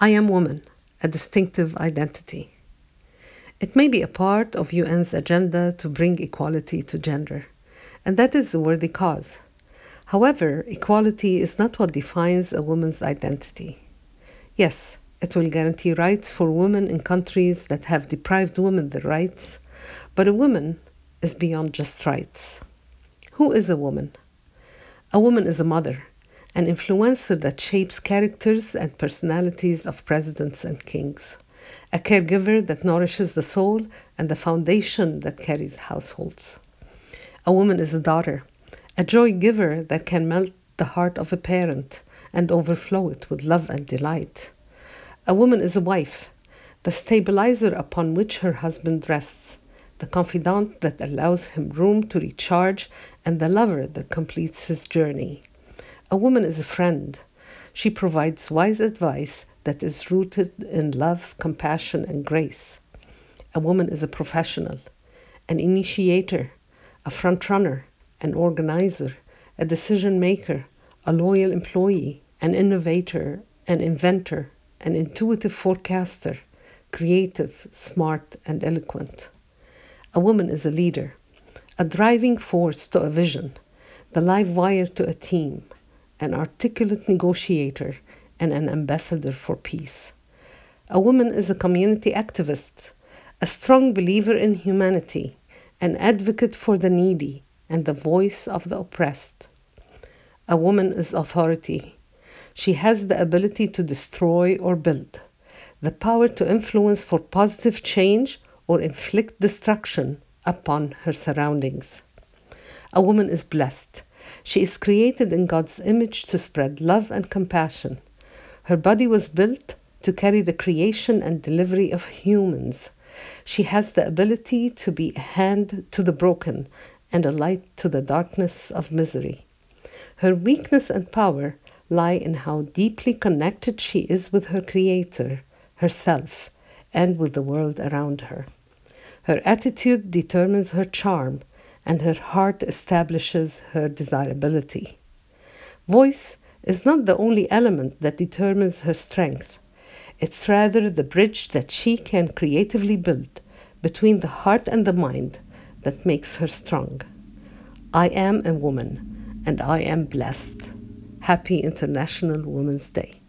I am woman, a distinctive identity. It may be a part of UN's agenda to bring equality to gender, and that is a worthy cause. However, equality is not what defines a woman's identity. Yes, it will guarantee rights for women in countries that have deprived women their rights, but a woman is beyond just rights. Who is a woman? A woman is a mother, an influencer that shapes characters and personalities of presidents and kings, a caregiver that nourishes the soul and the foundation that carries households. A woman is a daughter, a joy giver that can melt the heart of a parent and overflow it with love and delight. A woman is a wife, the stabilizer upon which her husband rests, the confidant that allows him room to recharge, and the lover that completes his journey. A woman is a friend. She provides wise advice that is rooted in love, compassion, and grace. A woman is a professional, an initiator, a front runner, an organizer, a decision maker, a loyal employee, an innovator, an inventor, an intuitive forecaster, creative, smart, and eloquent. A woman is a leader, a driving force to a vision, the live wire to a team, an articulate negotiator, and an ambassador for peace. A woman is a community activist, a strong believer in humanity, an advocate for the needy, and the voice of the oppressed. A woman is authority. She has the ability to destroy or build, the power to influence for positive change or inflict destruction upon her surroundings. A woman is blessed. She is created in God's image to spread love and compassion. Her body was built to carry the creation and delivery of humans. She has the ability to be a hand to the broken and a light to the darkness of misery. Her weakness and power lie in how deeply connected she is with her Creator, herself, and with the world around her. Her attitude determines her charm, and her heart establishes her desirability. Voice is not the only element that determines her strength. It's rather the bridge that she can creatively build between the heart and the mind that makes her strong. I am a woman and I am blessed. Happy International Women's Day.